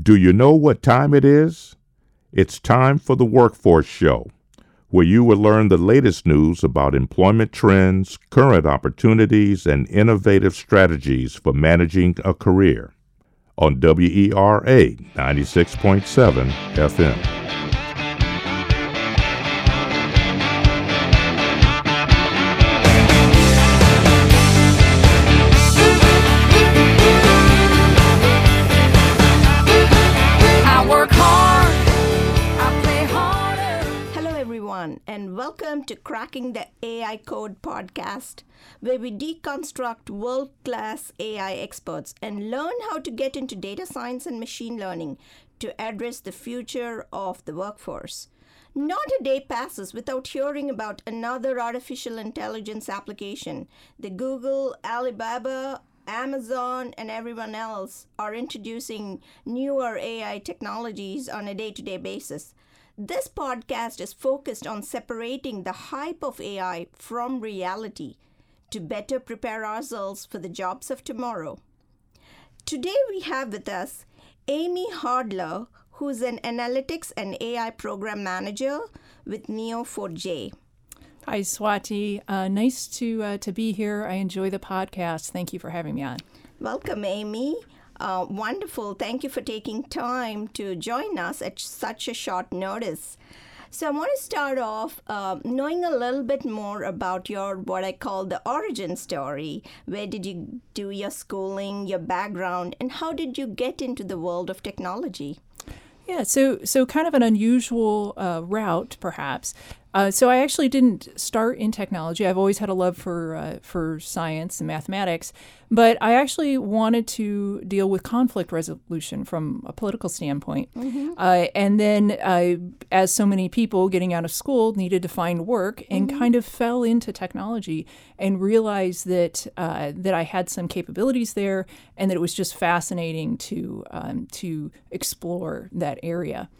Do you know what time it is? It's time for the Workforce Show, where you will learn the latest news about employment trends, current opportunities, and innovative strategies for managing a career on WERA 96.7 FM. And welcome to Cracking the AI Code podcast, where we deconstruct world class AI experts and learn how to get into data science and machine learning to address the future of the workforce. Not a day passes without hearing about another artificial intelligence application. The Google, Alibaba, Amazon, and everyone else are introducing newer AI technologies on a day to day basis. This podcast is focused on separating the hype of AI from reality to better prepare ourselves for the jobs of tomorrow. Today we have with us Amy Hodler, who's an analytics and AI program manager with Neo4j. Hi, Swathi. Uh, nice to uh, to be here. I enjoy the podcast. Thank you for having me on. Welcome, Amy. Uh, wonderful. Thank you for taking time to join us at such a short notice. So, I want to start off um, knowing a little bit more about your what I call the origin story. Where did you do your schooling, your background, and how did you get into the world of technology? Yeah, so so kind of an unusual uh, route, perhaps. Uh, so I actually didn't start in technology. I've always had a love for uh, for science and mathematics, but I actually wanted to deal with conflict resolution from a political standpoint. Uh, and then, uh, as so many people getting out of school needed to find work, and kind of fell into technology and realized that uh, that I had some capabilities there, and that it was just fascinating to um, to explore that area.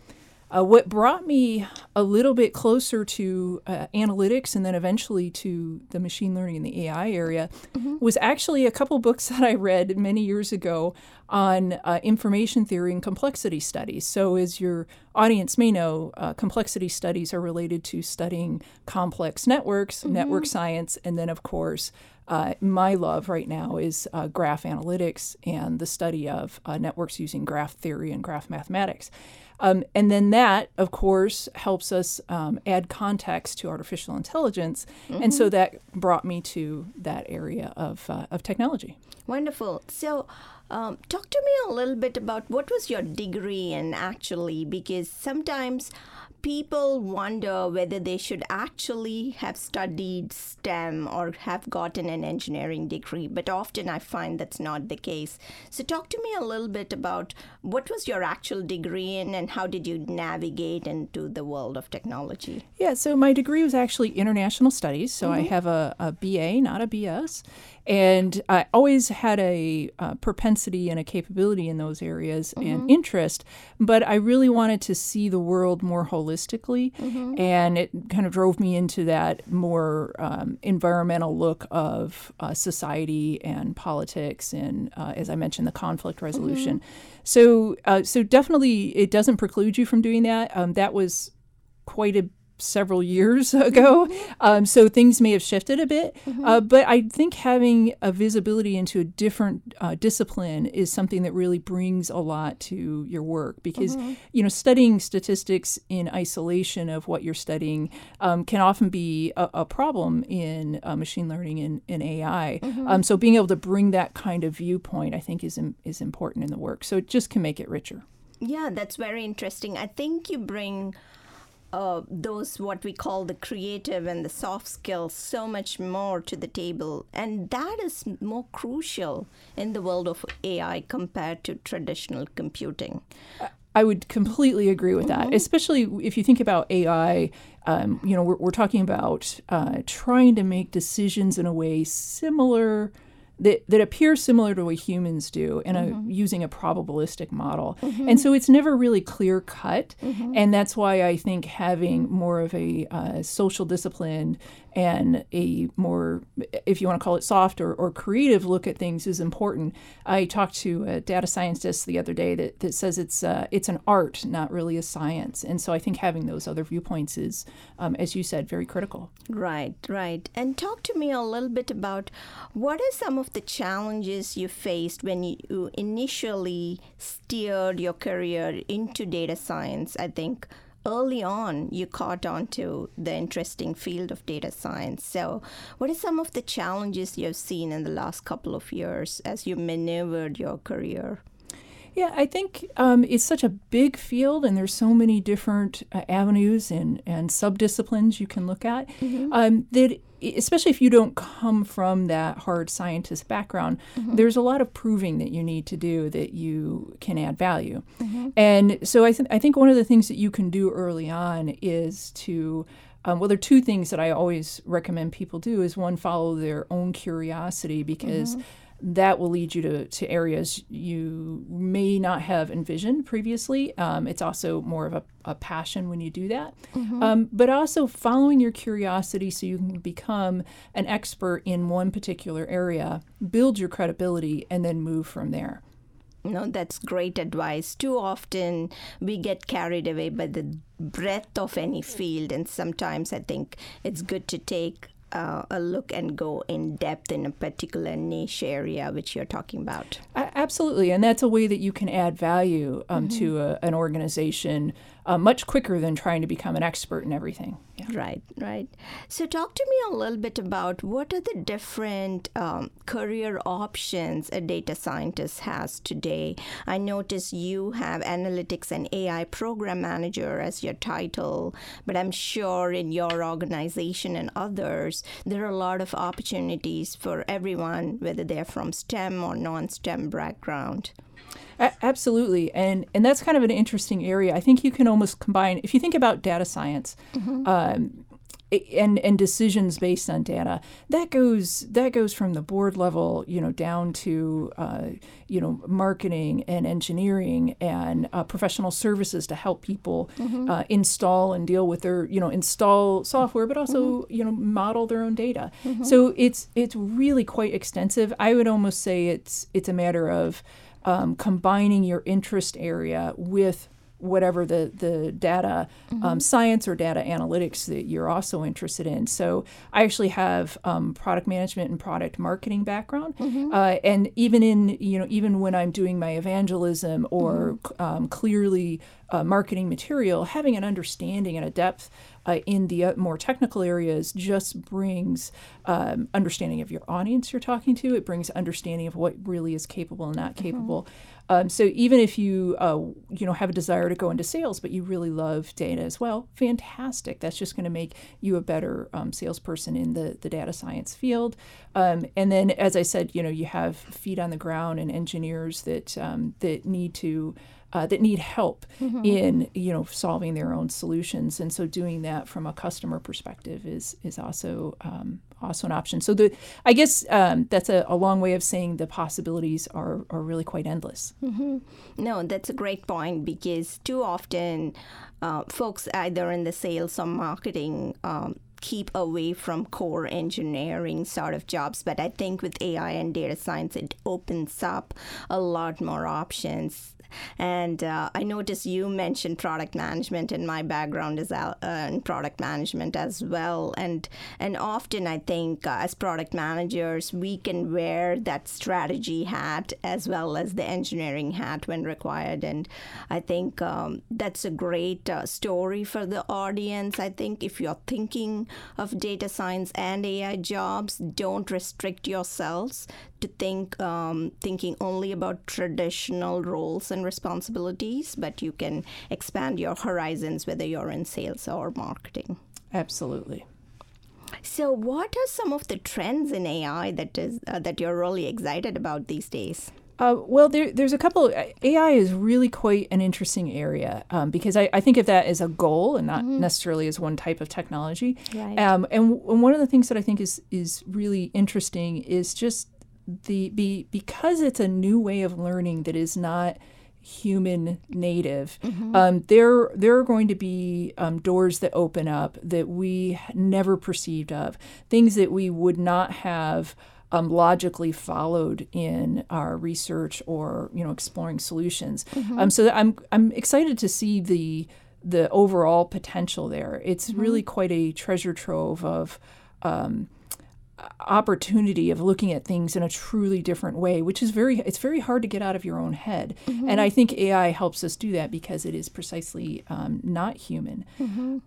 Uh, what brought me a little bit closer to uh, analytics and then eventually to the machine learning and the AI area was actually a couple books that I read many years ago on uh, information theory and complexity studies. So, as your audience may know, uh, complexity studies are related to studying complex networks, network science, and then, of course, uh, my love right now is uh, graph analytics and the study of uh, networks using graph theory and graph mathematics. Um, and then that, of course, helps us um, add context to artificial intelligence. And so that brought me to that area of, uh, of technology. Wonderful. So, um, talk to me a little bit about what was your degree in actually, because sometimes people wonder whether they should actually have studied STEM or have gotten an engineering degree, but often I find that's not the case. So, talk to me a little bit about what was your actual degree in and how did you navigate into the world of technology? Yeah, so my degree was actually international studies. So I mm-hmm. have a, a BA, not a BS. And I always had a, uh propensity and a capability in those areas and interest, but I really wanted to see the world more holistically. And it kind of drove me into that more um, environmental look of uh, society and politics, and uh, as I mentioned, the conflict resolution. So, uh, so definitely, it doesn't preclude you from doing that. Um, that was quite a several years ago. Um, so things may have shifted a bit. Uh, but I think having a visibility into a different uh, discipline is something that really brings a lot to your work because, you know, studying statistics in isolation of what you're studying um, can often be a, a problem in uh, machine learning and, and AI. Um, so being able to bring that kind of viewpoint, I think, is, im- is important in the work. So it just can make it richer. Yeah, that's very interesting. I think you bring uh, those what we call the creative and the soft skills so much more to the table, and that is more crucial in the world of AI compared to traditional computing. I would completely agree with that, especially if you think about AI. Um, you know, we're, we're talking about uh, trying to make decisions in a way similar that, that appear similar to what humans do in a mm-hmm. using a probabilistic model. Mm-hmm. And so it's never really clear cut. Mm-hmm. And that's why I think having more of a uh, social discipline and a more, if you want to call it soft or, or creative look at things is important. I talked to a data scientist the other day that, that says it's uh, it's an art, not really a science. And so I think having those other viewpoints is, um, as you said, very critical. Right, right. And talk to me a little bit about what are some of the challenges you faced when you, you initially steered your career into data science? I think early on you caught on to the interesting field of data science. So, what are some of the challenges you've seen in the last couple of years as you maneuvered your career? Yeah, I think um, it's such a big field, and there's so many different uh, avenues and and subdisciplines you can look at. Um, that especially if you don't come from that hard scientist background, mm-hmm. there's a lot of proving that you need to do that you can add value. Mm-hmm. And so I, th- I think one of the things that you can do early on is to um, well, there are two things that I always recommend people do. Is one, follow their own curiosity because mm-hmm. That will lead you to, to areas you may not have envisioned previously. Um, it's also more of a, a passion when you do that. Um, but also following your curiosity so you can become an expert in one particular area, build your credibility, and then move from there. No, that's great advice. Too often we get carried away by the breadth of any field, and sometimes I think it's good to take uh, a look and go in depth in a particular niche area which you're talking about. Absolutely, and that's a way that you can add value um, to a, an organization uh, much quicker than trying to become an expert in everything. Yeah. Right, right. So, talk to me a little bit about what are the different um, career options a data scientist has today. I notice you have analytics and AI program manager as your title, but I'm sure in your organization and others, there are a lot of opportunities for everyone, whether they're from STEM or non STEM background. A- absolutely, and and that's kind of an interesting area. I think you can almost combine if you think about data science. Um, and and decisions based on data that goes that goes from the board level you know down to uh, you know marketing and engineering and uh, professional services to help people uh, install and deal with their you know install software but also you know model their own data. So it's it's really quite extensive. I would almost say it's it's a matter of um, combining your interest area with whatever the the data um, science or data analytics that you're also interested in. So I actually have um, product management and product marketing background, uh, and even in you know even when I'm doing my evangelism or um, clearly uh, marketing material, having an understanding and a depth uh, in the uh, more technical areas just brings um, understanding of your audience you're talking to. It brings understanding of what really is capable and not capable. Um, so even if you uh, you know have a desire to go into sales, but you really love data as well, fantastic. That's just going to make you a better um, salesperson in the the data science field. Um, and then, as I said, you know you have feet on the ground and engineers that um, that need to uh, that need help in you know solving their own solutions, and so doing that from a customer perspective is is also um, also an option. So the I guess um, that's a, a long way of saying the possibilities are are really quite endless. No, that's a great point because too often uh, folks either in the sales or marketing um, keep away from core engineering sort of jobs. But I think with AI and data science, it opens up a lot more options. And uh, I noticed you mentioned product management, and my background is out, uh, in product management as well. And and often I think uh, as product managers, we can wear that strategy hat as well as the engineering hat when required. And I think um, that's a great uh, story for the audience. I think if you're thinking of data science and AI jobs, don't restrict yourselves to think um, thinking only about traditional roles and responsibilities, but you can expand your horizons whether you're in sales or marketing. Absolutely. So, what are some of the trends in AI that is uh, that you're really excited about these days? Uh, well, there, there's a couple. AI is really quite an interesting area um, because I, I think of that as a goal and not necessarily as one type of technology. Right. Um, and, and one of the things that I think is is really interesting is just the be because it's a new way of learning that is not human native, um, there there are going to be um, doors that open up that we never perceived of, things that we would not have um, logically followed in our research or you know exploring solutions. Um, so I'm I'm excited to see the the overall potential there. It's really quite a treasure trove of um, opportunity of looking at things in a truly different way which is very it's very hard to get out of your own head. And i think ai helps us do that because it is precisely um, not human.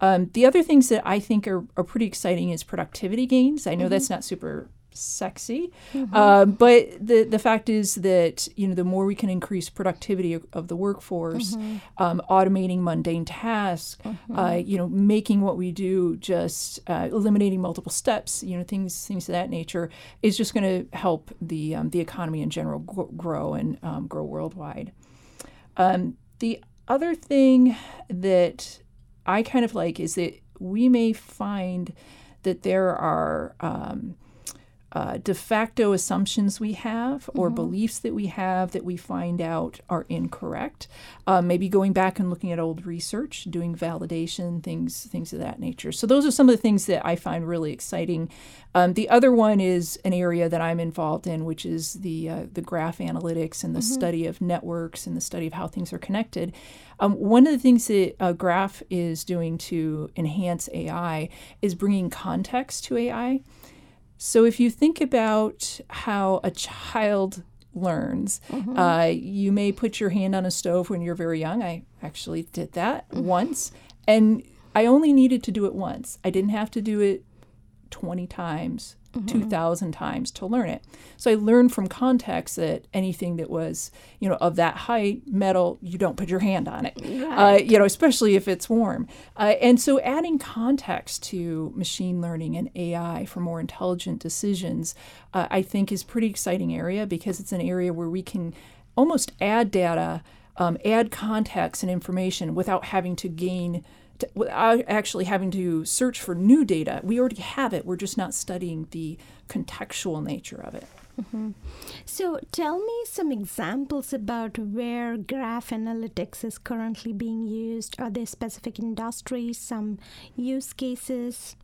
Um, the other things that i think are, are pretty exciting is productivity gains. I know that's not super sexy. Uh, but the the fact is that you know the more we can increase productivity of, of the workforce um, automating mundane tasks uh, you know making what we do just uh, eliminating multiple steps you know things things of that nature is just going to help the um, the economy in general gro- grow and um, grow worldwide. Um, the other thing that I kind of like is that we may find that there are um, uh, de facto assumptions we have or beliefs that we have that we find out are incorrect. Uh, maybe going back and looking at old research, doing validation, things things of that nature. So those are some of the things that I find really exciting. Um, the other one is an area that I'm involved in, which is the uh, the graph analytics and the study of networks and the study of how things are connected. Um, one of the things that Graph is doing to enhance AI is bringing context to AI. So if you think about how a child learns, uh, you may put your hand on a stove when you're very young. I actually did that once, and I only needed to do it once. I didn't have to do it 20 times, 2,000 times to learn it. So I learned from context that anything that was, you know, of that height, metal, you don't put your hand on it, uh, you know, especially if it's warm. Uh, and so adding context to machine learning and AI for more intelligent decisions, uh, I think is pretty exciting area because it's an area where we can almost add data, um, add context and information without having to gain without actually having to search for new data. We already have it. We're just not studying the contextual nature of it. So tell me some examples about where graph analytics is currently being used. Are there specific industries, some use cases?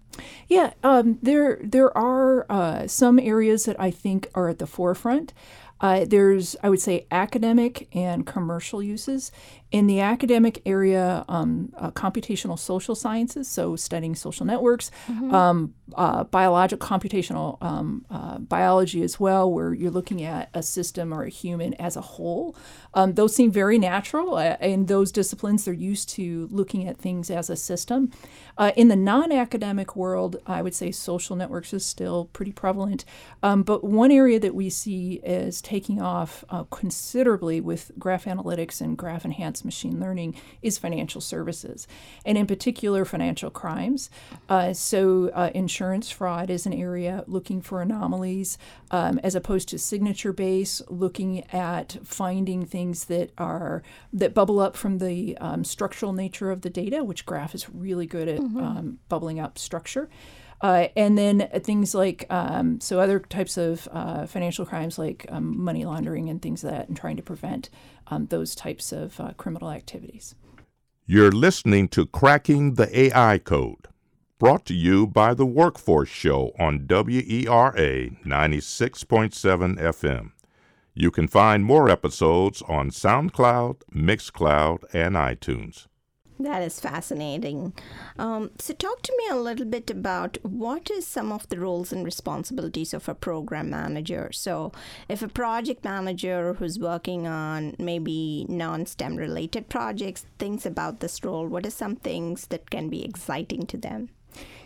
Yeah, um, there there are uh, some areas that I think are at the forefront. Uh, there's, I would say, academic and commercial uses. In the academic area, um, uh, computational social sciences, so studying social networks, um, uh, biological computational um, uh, biology as well, where you're looking at a system or a human as a whole. Um, those seem very natural. Uh, in those disciplines, they're used to looking at things as a system. Uh, in the non academic world, I would say social networks is still pretty prevalent. Um, but one area that we see is taking off uh, considerably with graph analytics and graph enhanced machine learning is financial services, and in particular, financial crimes. Uh, so, uh, insurance fraud is an area looking for anomalies um, as opposed to signature base, looking at finding things that are that bubble up from the um, structural nature of the data, which graph is really good at um, bubbling up structure. Uh, and then things like um, so other types of uh, financial crimes like um, money laundering and things like that, and trying to prevent um, those types of uh, criminal activities. You're listening to Cracking the AI Code, brought to you by the Workforce Show on WERA 96.7 FM. You can find more episodes on SoundCloud, Mixcloud, and iTunes. That is fascinating. Um, so, talk to me a little bit about what is some of the roles and responsibilities of a program manager. So, if a project manager who's working on maybe non-STEM related projects thinks about this role, what are some things that can be exciting to them?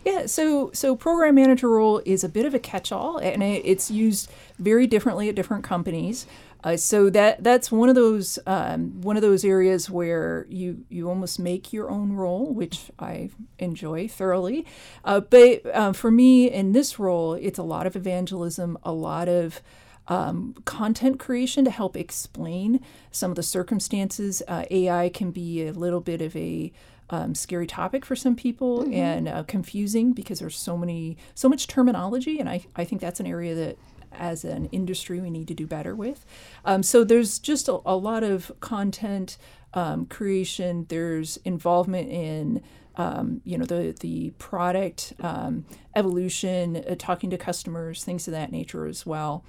Yeah, so so program manager role is a bit of a catch-all, and it, it's used very differently at different companies. Uh, so that that's one of those um, one of those areas where you you almost make your own role, which I enjoy thoroughly. Uh, but uh, for me in this role, it's a lot of evangelism, a lot of um, content creation to help explain some of the circumstances. Uh, AI can be a little bit of a um, scary topic for some people and uh, confusing because there's so many so much terminology, and I I think that's an area that as an industry we need to do better with. Um, so there's just a, a lot of content um, creation. There's involvement in um, you know the the product um, evolution, uh, talking to customers, things of that nature as well.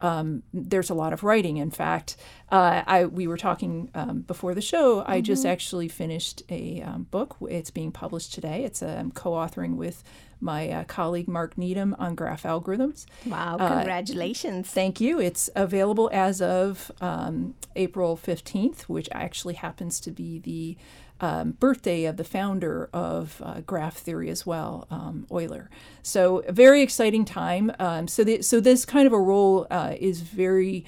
Um, there's a lot of writing. In fact, uh, I we were talking um, before the show. I just actually finished a um, book. It's being published today. It's um, co-authoring with my uh, colleague Mark Needham on graph algorithms. Wow, Uh, congratulations. Thank you. It's available as of um, April 15th, which actually happens to be the um, birthday of the founder of uh, graph theory as well, um, Euler. So, a very exciting time. Um, so, the, so this kind of a role uh, is very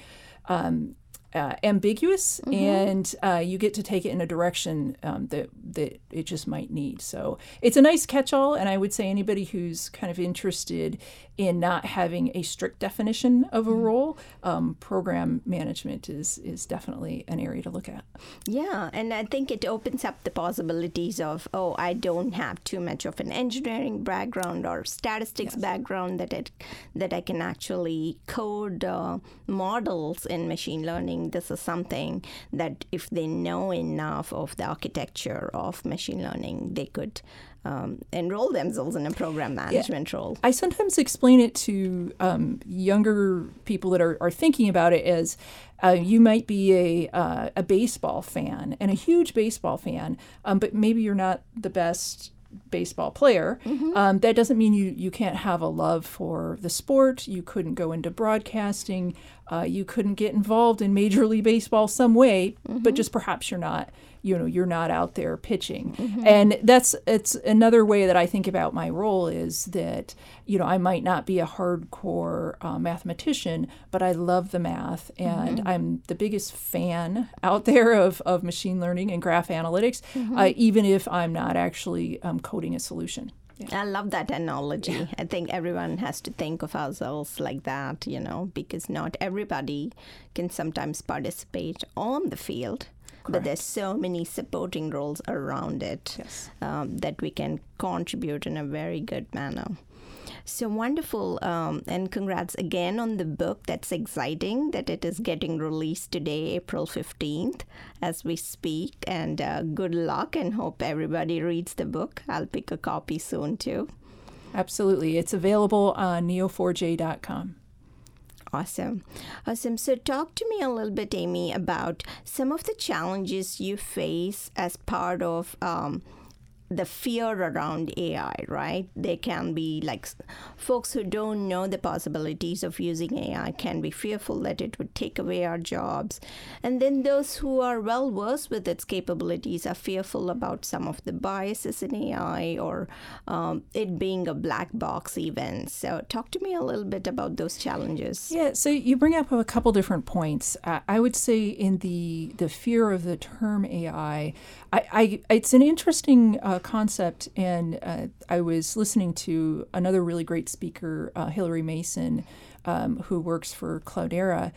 um, uh, ambiguous, and uh, you get to take it in a direction um, that that it just might need. So it's a nice catch-all, and I would say anybody who's kind of interested in not having a strict definition of a role, um, program management is is definitely an area to look at. Yeah, and I think it opens up the possibilities of, oh, I don't have too much of an engineering background or statistics background that it that I can actually code uh, models in machine learning. This is something that if they know enough of the architecture of machine learning, they could um, enroll themselves in a program management role. I sometimes explain it to um, younger people that are, are thinking about it as uh, you might be a, uh, a baseball fan and a huge baseball fan, um, but maybe you're not the best baseball player. Um, that doesn't mean you, you can't have a love for the sport. You couldn't go into broadcasting. Uh, you couldn't get involved in Major League Baseball some way, but just perhaps you're not you know you're not out there pitching. And that's it's another way that i think about my role is that you know i might not be a hardcore uh, mathematician but i love the math and i'm the biggest fan out there of, of machine learning and graph analytics uh, even if i'm not actually um, coding a solution. I love that analogy. I think everyone has to think of ourselves like that, you know, because not everybody can sometimes participate on the field. But there's so many supporting roles around it Yes. um, that we can contribute in a very good manner. So wonderful. Um, and congrats again on the book. That's exciting that it is getting released today, April 15th, as we speak. And uh, good luck and hope everybody reads the book. I'll pick a copy soon too. absolutely it's available on neo4j.com Awesome. Awesome. So, talk to me a little bit, Amy, about some of the challenges you face as part of um, the fear around AI, right? There can be like folks who don't know the possibilities of using AI can be fearful that it would take away our jobs. And then those who are well versed with its capabilities are fearful about some of the biases in AI or um, it being a black box, even. So, talk to me a little bit about those challenges. Yeah, so you bring up a couple different points. Uh, I would say in the the fear of the term AI, I, I it's an interesting uh, concept, and uh, I was listening to another really great speaker, uh, Hilary Mason, um, who works for Cloudera.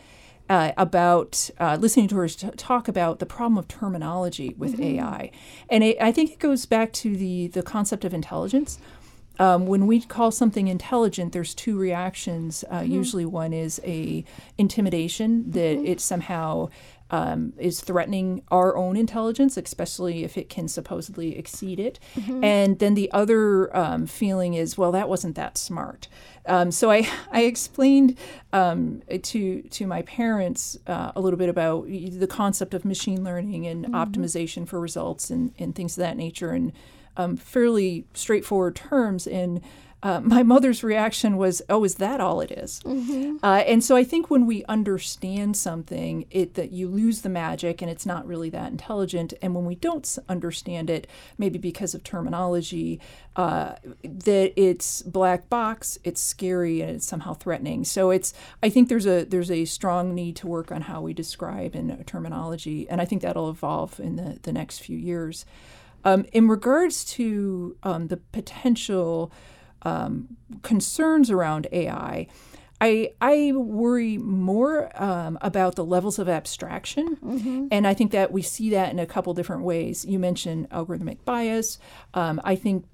Uh, about uh, listening to her t- talk about the problem of terminology with AI, and it, I think it goes back to the the concept of intelligence um, when we call something intelligent, there's two reactions. Uh, Usually, one is a intimidation that it somehow um, is threatening our own intelligence, especially if it can supposedly exceed it. And then the other um, feeling is, well, that wasn't that smart. Um, so I, I explained um, to to my parents uh, a little bit about the concept of machine learning and optimization for results and, and things of that nature, and um, fairly straightforward terms. And uh, my mother's reaction was, "Oh, is that all it is?" Uh, and so I think when we understand something, it that you lose the magic, and it's not really that intelligent. And when we don't understand it, maybe because of terminology, uh, that it's black box, it's scary, and it's somehow threatening. So it's I think there's a there's a strong need to work on how we describe in uh, terminology, and I think that'll evolve in the the next few years. Um, in regards to um, the potential um, concerns around AI, I, I worry more um, about the levels of abstraction. And I think that we see that in a couple different ways. You mentioned algorithmic bias. Um, I think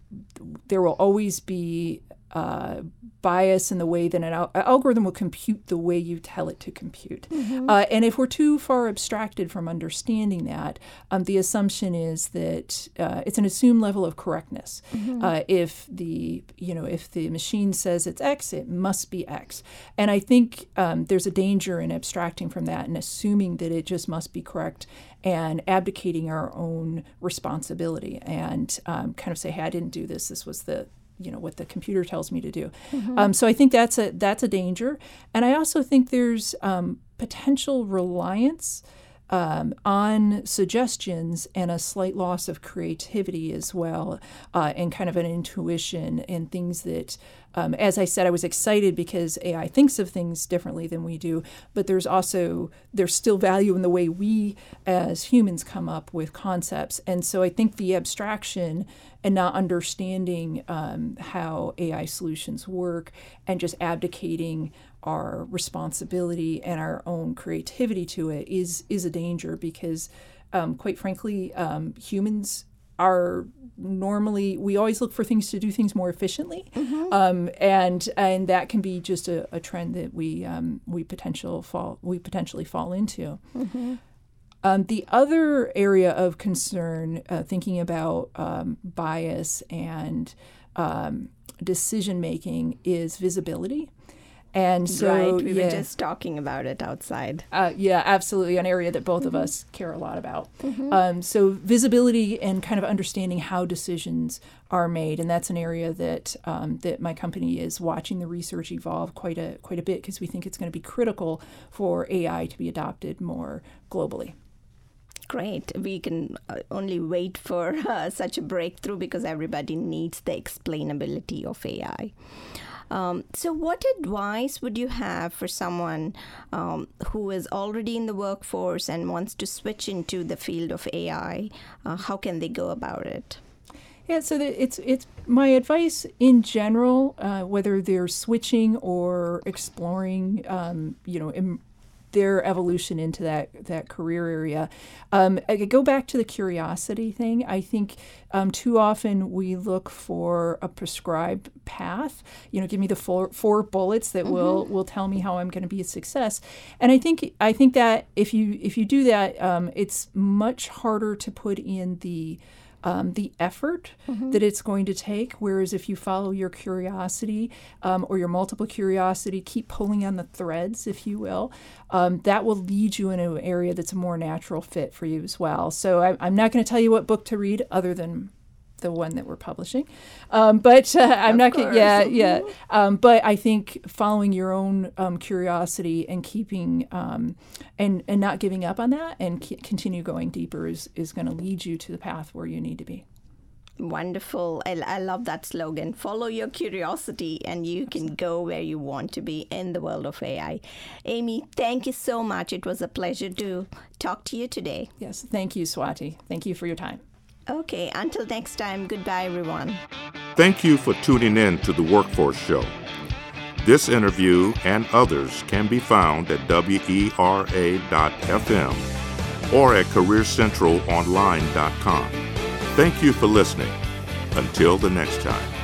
there will always be uh, bias in the way that an al- algorithm will compute the way you tell it to compute. Uh, and if we're too far abstracted from understanding that, um, the assumption is that uh, it's an assumed level of correctness. Uh, if the you know if the machine says it's X, it must be X. And I think um, there's a danger in abstracting from that and assuming that it just must be correct and abdicating our own responsibility and um, kind of say, hey, I didn't do this. This was the you know what the computer tells me to do. Um, so I think that's a that's a danger, and I also think there's um, potential reliance um, on suggestions and a slight loss of creativity as well, uh, and kind of an intuition and things that, um, as I said, I was excited because AI thinks of things differently than we do, but there's also there's still value in the way we as humans come up with concepts, and so I think the abstraction and not understanding um, how AI solutions work and just abdicating our responsibility and our own creativity to it is is a danger because, um, quite frankly, um, humans are normally we always look for things to do things more efficiently, um, and and that can be just a, a trend that we um, we potential fall we potentially fall into. Um, the other area of concern, uh, thinking about um, bias and um, decision making, is visibility. And so, right. We yeah, were just talking about it outside. uh, yeah, absolutely, an area that both of us care a lot about. Um, so, visibility and kind of understanding how decisions are made, and that's an area that um, that my company is watching the research evolve quite a quite a bit because we think it's going to be critical for AI to be adopted more globally. Great. We can uh, only wait for uh, such a breakthrough because everybody needs the explainability of AI. Um, so, what advice would you have for someone um, who is already in the workforce and wants to switch into the field of AI? Uh, how can they go about it? Yeah, so it's it's my advice in general, uh, whether they're switching or exploring, um, you know, im- their evolution into that that career area. Um, I could go back to the curiosity thing. I think um, too often we look for a prescribed path. You know, give me the four, four bullets that will will tell me how I'm going to be a success. And I think I think that if you if you do that, um, it's much harder to put in the um, the effort that it's going to take. Whereas if you follow your curiosity um, or your multiple curiosity, keep pulling on the threads, if you will, um, that will lead you into an area that's a more natural fit for you as well. So I, I'm not going to tell you what book to read other than the one that we're publishing. Um, but uh, I'm not going. Yeah, yeah. Um, but I think following your own um, curiosity and keeping um, and and not giving up on that and c- continue going deeper is is going to lead you to the path where you need to be. Wonderful. I, I love that slogan. Follow your curiosity, and you can go where you want to be in the world of AI. Amy, thank you so much. It was a pleasure to talk to you today. Yes, thank you, Swathi. Thank you for your time. Okay, until next time, goodbye, everyone. Thank you for tuning in to the Workforce Show. This interview and others can be found at wera.fm or at careercentralonline.com. Thank you for listening. Until the next time.